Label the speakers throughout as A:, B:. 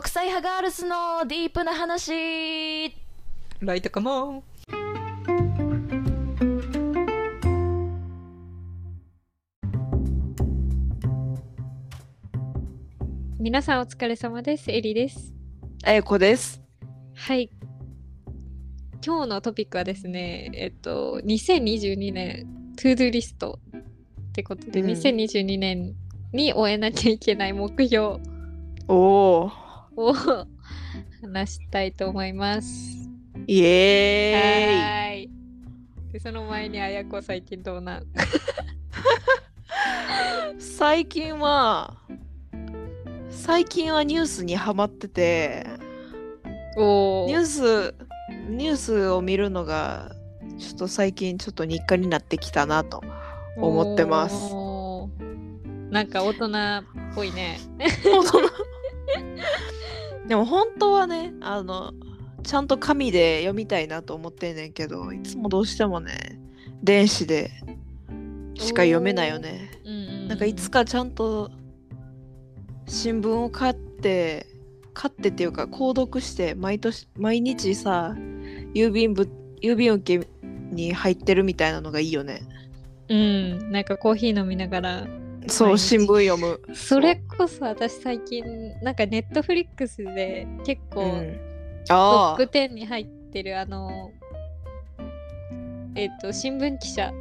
A: 国際派ガールズのディープな話
B: Right, come on
C: 皆さんお疲れ様です。エリです。
B: あやこです。
C: はい。今日のトピックはですね、えっと、2022年 to do list ってことで、
B: うん
C: 2022年に終えなきゃいけない目標
B: おお、
C: を話したいと思います。
B: イエ
C: はーい。で、その前にあやこ最近どうなん？
B: 最近は、最近はニュースにハマってて、
C: お
B: ニュース、ニュースを見るのが、ちょっと最近ちょっと日課になってきたなと思ってます。
C: なんか大人っぽいね。
B: 本当だでも本当はね、あの、ちゃんと紙で読みたいなと思ってんねんけど、いつもどうしてもね、電子でしか読めないよね。
C: うんうんうん。
B: なんかいつかちゃんと新聞を買って買ってっていうか購読して毎年毎日さ郵便部郵便受けに入ってるみたいなのがいいよね。
C: うん、なんかコーヒー飲みながら
B: そう新聞読む。
C: それこそ私最近なんかネットフリックスで結構
B: うん。
C: ト
B: あ
C: ップ10に入ってるあのえっ、と新聞記者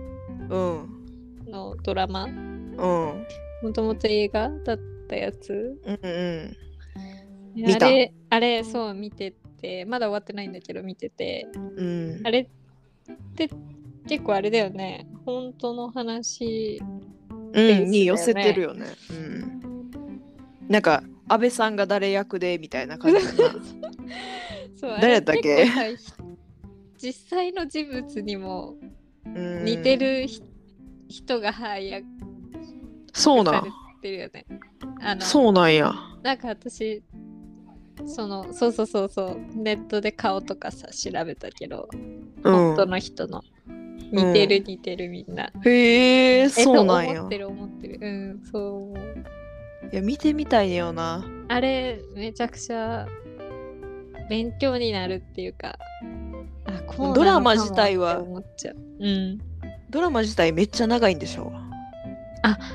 C: のドラマ。
B: うん。
C: もともと映画だったやつ。
B: うんうん。
C: あれあれそう見ててまだ終わってないんだけど見てて。
B: うん。
C: あれって結構あれだよね。本当の話
B: うんに寄せてるよね。うん。なんか安倍さんが誰役でみたいな感じだな。
C: そう
B: 誰やったっけ？
C: 実際の人物にも
B: うん。
C: 似てるひ、人が配役され
B: そうなん。
C: てるよね。あの
B: そうなんや。
C: なんか私そのそうそうそうそうネットで顔とかさ調べたけど、
B: うん。
C: 本当の人の似てる似てるみんな。
B: へえ
C: え
B: そうなんや
C: 思ってる思ってる。うんそう。
B: いや見てみたいよな
C: あれめちゃくちゃ勉強になるっていうか。あこう
B: ドラマ自体は
C: 思っちゃう。うん。
B: ドラマ自体めっちゃ長いんでしょ？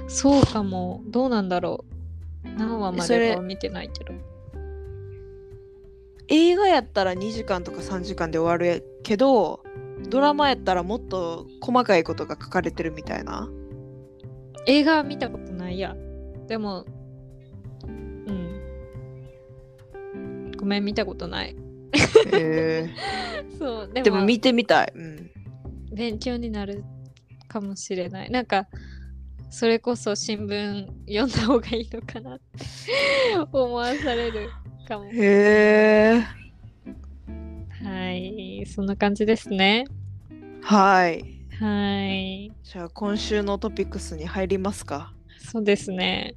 C: そうかも。どうなんだろう。何話ま
B: それ
C: でかは見てないけど。
B: 映画やったら2時間とか3時間で終わるけどドラマやったらもっと細かいことが書かれてるみたいな？
C: 映画は見たことないや。でも、うん。ごめん、見たことない。
B: へ
C: そう、でも
B: でも見てみたい、うん、
C: 勉強になるかもしれない。なんか、それこそ新聞読んだ方がいいのかなって 思わされるかも。
B: へえ
C: はい、そんな感じですね。
B: はい
C: はい、
B: じゃあ今週のトピックスに入りますか？
C: そうですね。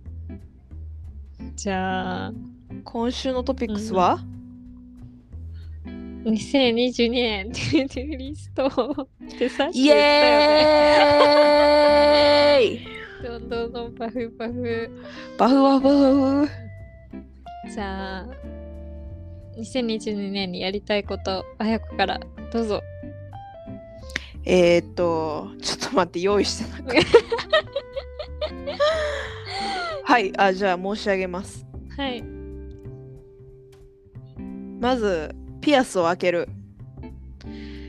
C: じゃあ、
B: 今週のトピックスは、
C: 2022年 to do list ってさっき
B: イ
C: 言ったよね。
B: エーイ
C: どんどんどんパフパフ。
B: バフバフバフ
C: じゃあ、2022年にやりたいこと、あやこからどうぞ。
B: えー、っとちょっと待って用意してなかった はいあじゃあ申し上げます
C: はい。
B: まずピアスを開ける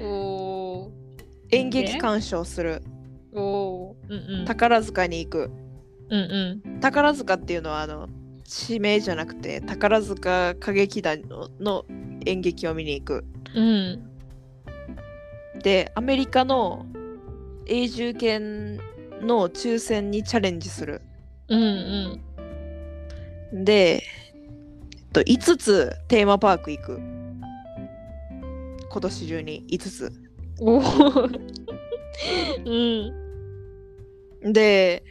C: おー。
B: 演劇鑑賞する
C: おー。うんうん。
B: 宝塚に行く
C: うんうん。
B: 宝塚っていうのはあの地名じゃなくて宝塚歌劇団のの演劇を見に行く
C: うん。
B: でアメリカの永住権の抽選にチャレンジする
C: うんうん。
B: で、えっと、5つテーマパーク行く今年中に5つ
C: おー。うん。
B: で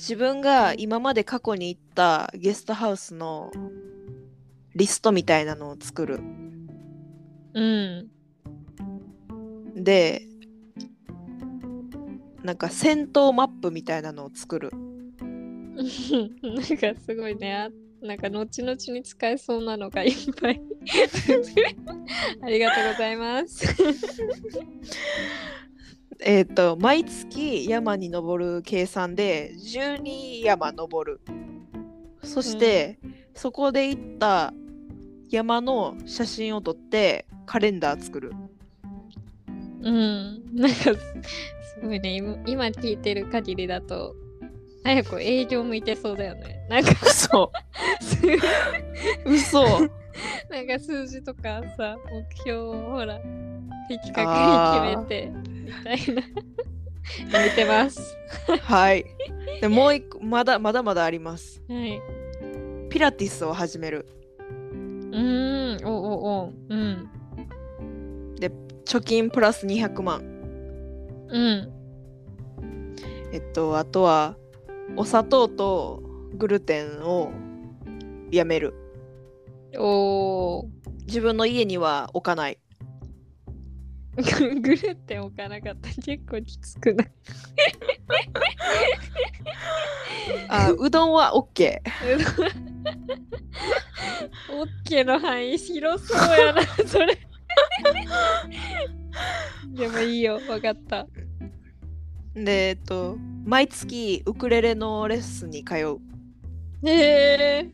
B: 自分が今まで過去に行ったゲストハウスのリストみたいなのを作る。
C: うん。
B: でなんか戦闘マップみたいなのを作る。
C: なんかすごいね。あなんか後々に使えそうなのがいっぱい。ありがとうございます
B: えっ、と毎月山に登る計算で12山登る。そして、そこで行った山の写真を撮ってカレンダー作る。
C: うん。なんかすごいね。今今聞いてる限りだと早く営業向いてそうだよね。なんか
B: 嘘。嘘。
C: なんか数字とかさ目標をほら的確に決めてみたいな。見てます。
B: はい。でもう一個まだまだまだあります。
C: はい。
B: ピラティスを始める。
C: うーん。おおおう。ん。
B: 貯金プラス200万。
C: うん。
B: えっとあとはお砂糖とグルテンをやめる。
C: おー。
B: 自分の家には置かない
C: グルテン置かなかった。結構きつくない？
B: あうどんは OK
C: オッケーの範囲広そうやなそれ。でもいいよわかった。
B: でえっと毎月ウクレレのレッスンに通う。
C: へえ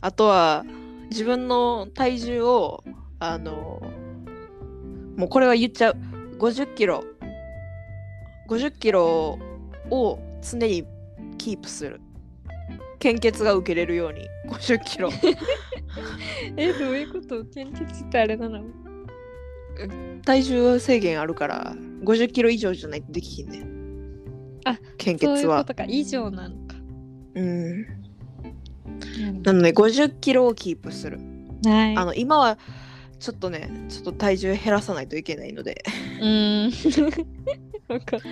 B: あとは自分の体重をあのもうこれは言っちゃう。50キロ。50キロを常にキープする。献血が受けれるように。50キロ。
C: えどういうこと？献血ってあれなの？
B: 体重制限あるから50キロ以上じゃないとできひんね
C: あ
B: 献
C: そういうこ
B: 血は
C: とか。以上なのか。
B: うん。なので50キロをキープする。
C: はい。
B: あの今はちょっとねちょっと体重減らさないといけないので。
C: うーん。わかった。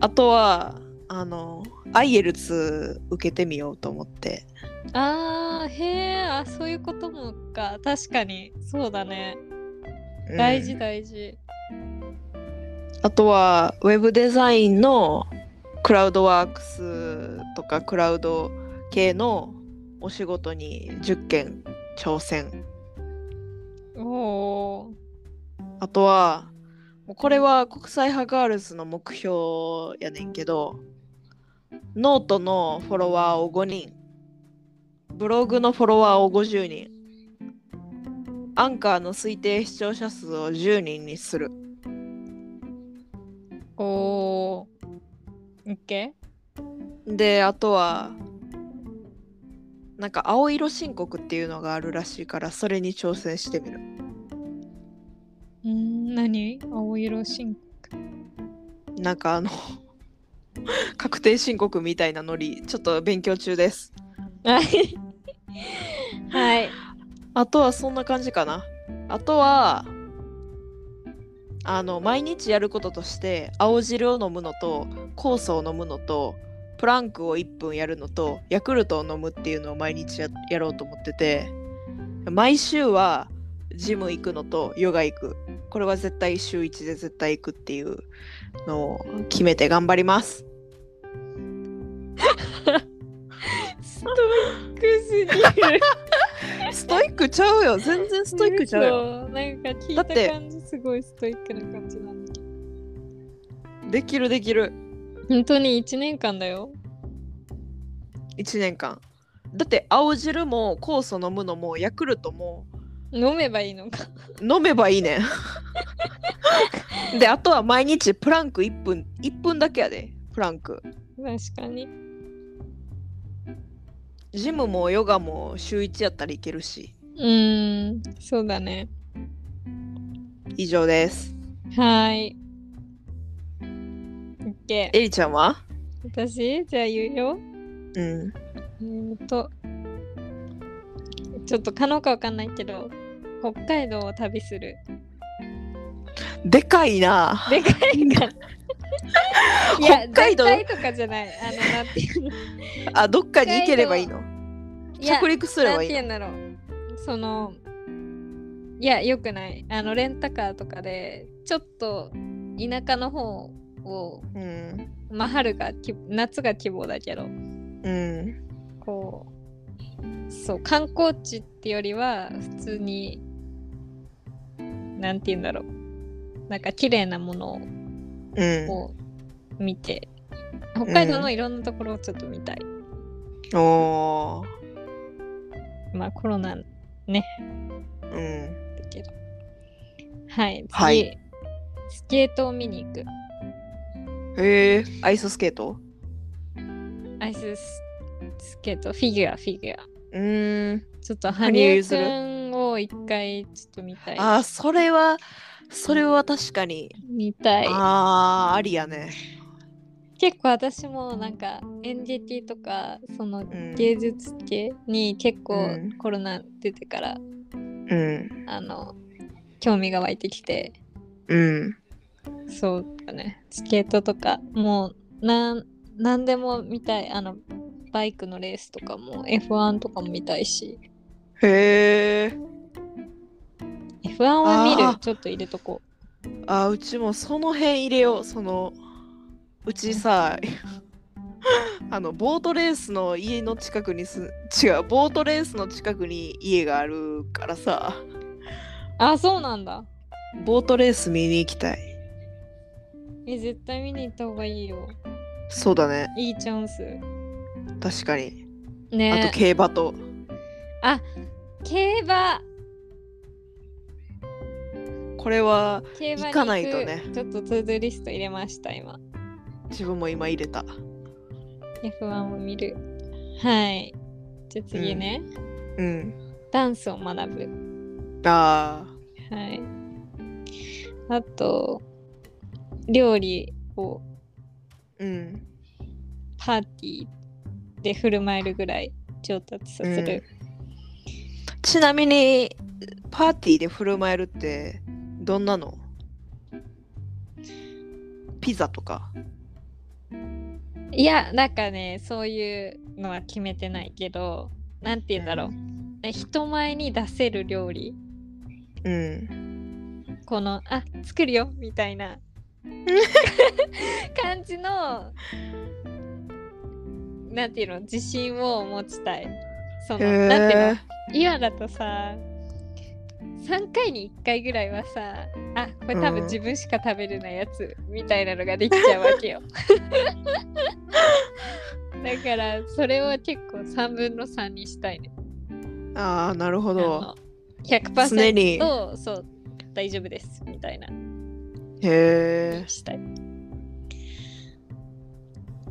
B: あとはあのアイエルツ受けてみようと思って。
C: あーへえあそういうこともか。確かに。そうだね。
B: うん。
C: 大事大事、
B: あとはウェブデザインのクラウドワークスとかクラウド系のお仕事に10件挑戦
C: おお
B: あとはもうこれは国際派ガールズの目標やねんけどノートのフォロワーを5人。ブログのフォロワーを50人。アンカーの推定視聴者数を10人にする。
C: おおオッケ
B: であとはなんか青色申告っていうのがあるらしいからそれに挑戦してみる。
C: ーん何？青色申
B: なんかあの 確定申告みたいなノリちょっと勉強中です。
C: はい。は い
B: あとはそんな感じかな。あとはあの毎日やることとして青汁を飲むのと酵素を飲むのとプランクを1分やるのとヤクルトを飲むっていうのを毎日ややろうと思ってて毎週はジム行くのとヨガ行く。これは絶対週1で絶対行くっていうのを決めて頑張ります。
C: ストイックすぎる。
B: ストイックちゃうよ。全然ストイックちゃうよ。
C: なんか聞いた感じすごいストイックな感じなんだけど。
B: できるできる
C: 本当に1年間だよ。
B: 1年間。だって青汁も酵素飲むのもヤクルトも
C: 飲めばいいのか。
B: 飲めばいいね。んであとは毎日プランク1分1分だけやでプランク。
C: 確かに。
B: ジムもヨガも週1やったらいけるし。
C: うーんそうだね。
B: 以上です。
C: はーい OK
B: エリちゃんは？
C: 私？じゃあ言うよ。
B: うん。
C: えーとちょっと可能かわかんないけど北海道を旅する。
B: でかいな。
C: でかいか。いや
B: 北海道？
C: とかじゃない。あのなんていうの。
B: あどっかに行ければいいの？着陸すれ
C: なん
B: ばいいの？
C: ていうんだろう。そのいやよくない。あのレンタカーとかでちょっと田舎の方を
B: うん。
C: まあ春がき夏が希望だけど。
B: うん
C: こうそう観光地ってよりは普通になんて言うんだろう。なんか綺麗なもの
B: うん。
C: を見て、北海道のいろんなところをちょっと見たい、
B: おー。
C: まあコロナ
B: うん。
C: だけど。はい。次、
B: はい。
C: スケートを見に行く
B: へえ、アイススケート？
C: アイスススケート？フィギュアフィギュア
B: うーん。
C: ちょっと
B: 羽生
C: くんを一回ちょっと見たい
B: あー、それは、それは確かに。
C: 見たい
B: あー、ありやね。
C: 結構私もなんか演劇とかその
B: ん
C: 芸術系に結構
B: うん
C: コロナ出てから、
B: うん。
C: あの興味が湧いてきて
B: うん。
C: そうだね。スケートとかもうなん何でも見たい。あのバイクのレースとかも F1 とかも見たいし。
B: へえ。
C: F1 は見る。ちょっと入れとこ
B: あー、うちもその辺入れよう。その、うちさ、あの、ボートレースの家の近くにす、違う、ボートレースの近くに家があるからさ、
C: うあそうなんだ。
B: ボートレース見に行きたい。
C: え絶対見に行った方がいいよ。
B: そうだね。
C: いいチャンス。
B: 確かに。
C: ね。
B: あと競馬と。
C: あ競馬。
B: これは行かないとね。
C: ちょっとトゥードリスト入れました今。
B: 自分も今入れた。
C: F1 を見る。はい。じゃあ次ね、
B: うん。
C: ダンスを学ぶ。
B: あ
C: はい。あと料理を
B: ーうん。
C: パーティーで振る舞えるぐらい上達させる、
B: ちなみに、パーティーで振る舞えるって、どんなの？ピザとか？
C: いやなんかねそういうのは決めてないけどなんて言うんだろうえ人前に出せる料理
B: うん。
C: このあ作るよみたいな 感じのなんていうの自信を持ちたい。その
B: へ
C: なんていうの
B: え。
C: 今だとさ3回に1回ぐらいはさあこれ多分
B: うん。
C: 自分しか食べれないやつみたいなのができちゃうわけよ。だからそれを結構3分の3にしたいね。
B: ああ、なるほ
C: あ
B: ど。
C: の100%
B: 常に。
C: そう大丈夫ですみたいな
B: へえ。
C: したい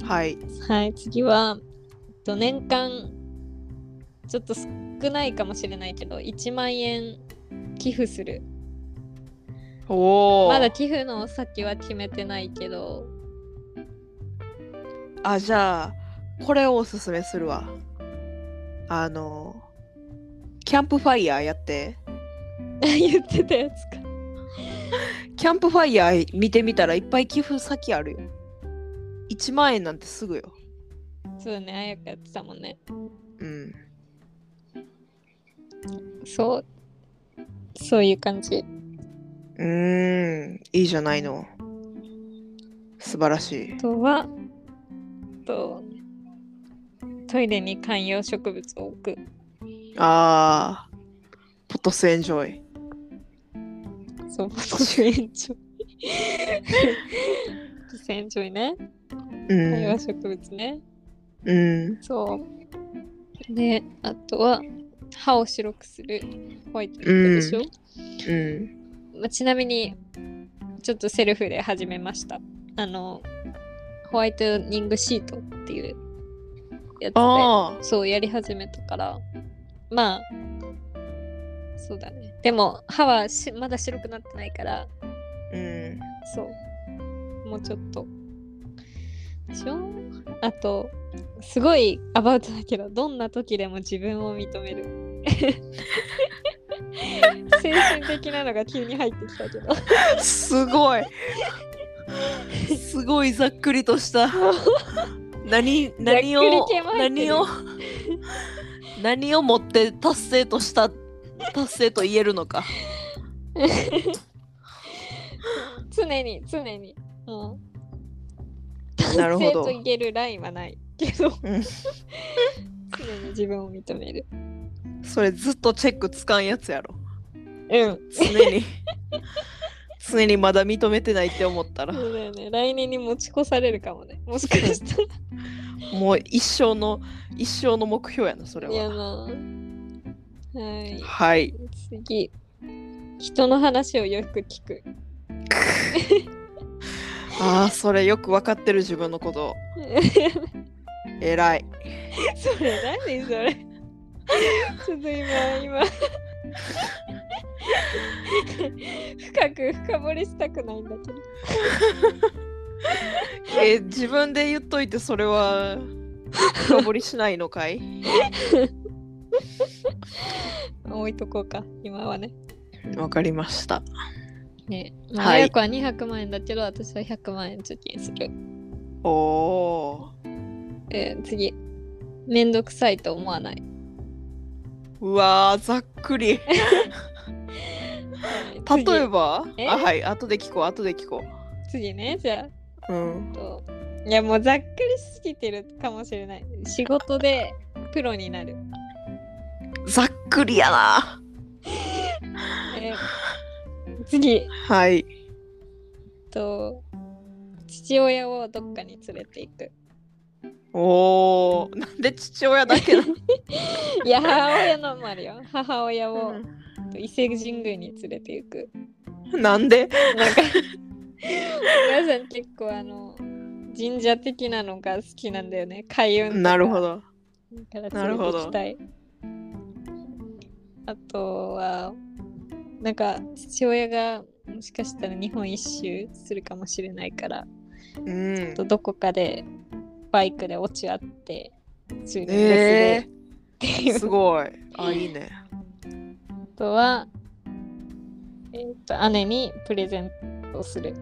B: はい。
C: はい次はと年間ちょっと少ないかもしれないけど1万円寄付する
B: おお。
C: まだ寄付の先は決めてないけど
B: あ、じゃあ、これをおすすめするわ。あの、キャンプファイヤーやって。
C: 言ってたやつか
B: キャンプファイヤー見てみたらいっぱい寄付先あるよ。1万円なんてすぐよ。
C: そうだねあやかやってたもんね
B: うん。
C: そうそういう感じ
B: うーん、いいじゃないの。素晴らしい
C: あ。とはとトイレに観葉植物を置く
B: あー、ポトスエンジョイ。
C: そう。ポトスエンジョイポトスエンジョイね。
B: うん。
C: 観葉植物ね。
B: うん。
C: そう。であとは歯を白くするホワイトニングでしょ、
B: うん。
C: まあ、ちなみにちょっとセルフで始めました。あのホワイトニングシートっていうやつで
B: あ
C: そうやり始めたから。まあそうだねでも歯はしまだ白くなってないから
B: ー。うん。
C: そうもうちょっとでしょ？あとすごいアバウトだけどどんな時でも自分を認める 精神的なのが急に入ってきたけど
B: すごい。すごいざっくりとした。何、何を何を、何をもって達成とした、達成と言えるのか。
C: 常に常にもう達
B: なるほど
C: 成と言えるラインはないけど
B: うん
C: 常に自分を認める。
B: それずっとチェックつかんやつやろ。
C: うん。
B: 常に。常にまだ認めてないって思ったら、
C: そうだよね。来年に持ち越されるかもね。もしかしたら。
B: もう一生の、一生の目標やな、それ
C: いや
B: は。
C: な。はい。
B: はい。
C: 次。人の話をよく聞く。
B: ああ、それよく分かってる自分のこと。偉い。
C: それ何それちょっと今今深く深掘りしたくないんだけど
B: え、自分で言っといてそれは深掘りしないのかい？
C: 置いとこうか。今はね。
B: わかりました。
C: ね。まあ、
B: はい。
C: は200万円だけど私は100万円貯金する、
B: おお
C: えー次。めんどくさいと思わない。
B: ー。うわー、ざっくり。
C: 次。
B: 例えば？
C: え？
B: あ、はい、後で聞こう、後で聞こ
C: 次ねじゃあ。
B: う。うん。
C: といやもうざっくりしすぎてるかもしれない。仕事でプロになる、
B: ざっくりやな。
C: えー次。
B: はい。
C: と父親をどっかに連れて行く。
B: おー、なんで父親だけなの？
C: いや母親のもあるよ。母親を、
B: う
C: と伊勢神宮に連れて行く。
B: んなんで？
C: なんか皆さん結構あの神社的なのが好きなんだよね。開運とか。
B: なるほど。
C: だから連れて行きたいあとはなんか父親がもしかしたら日本一周するかもしれないから
B: うん。
C: とどこかでバイクで落ち合ってツーリングす
B: すごい。あ、いいね。
C: あとは、えっと姉にプレゼントをする。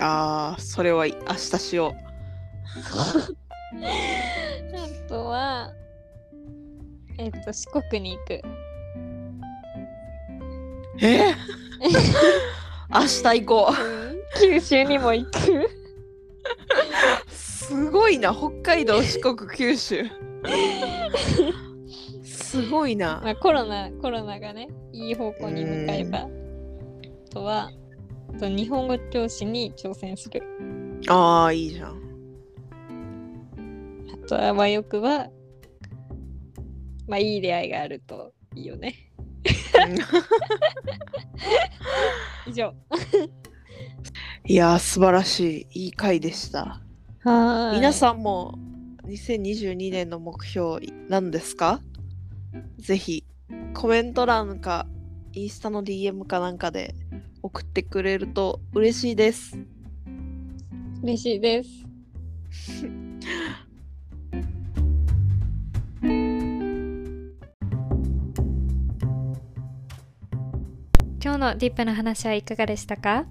B: あー、それは明日しよ
C: あとは、えっと四国に行く。
B: う。え？ー、明日行こ
C: 九州にも行く。
B: う。すごいな。北海道、四国、九州。すごいな。
C: まあ、コロナ、コロナがね、いい方向に向かえば。あとは、あと日本語教師に挑戦する。
B: ああ、いいじゃん。
C: あとは、和欲は、まあ、いい出会いがあるといいよね。以上。
B: いやー、素晴らしい。いい回でした。
C: は
B: 皆
C: ん。
B: さんも2022年の目標何ですか？ぜひコメント欄かインスタの DM かなんかで送ってくれると嬉しいです。
C: 嬉しいです。今日のディープな話はいかがでしたか？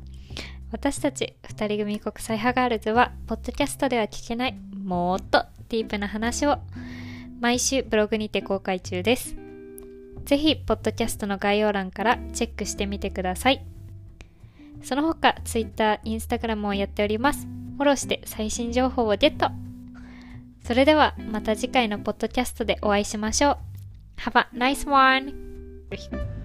C: 私たち二人組国際派ガールズはポッドキャストでは聞けないもっとディープな話を毎週ブログにて公開中です。ぜひポッドキャストの概要欄からチェックしてみてください。その他 Twitter、Instagram をやっております。フォローして最新情報をゲット。それではまた次回のポッドキャストでお会いしましょう。Have a nice one!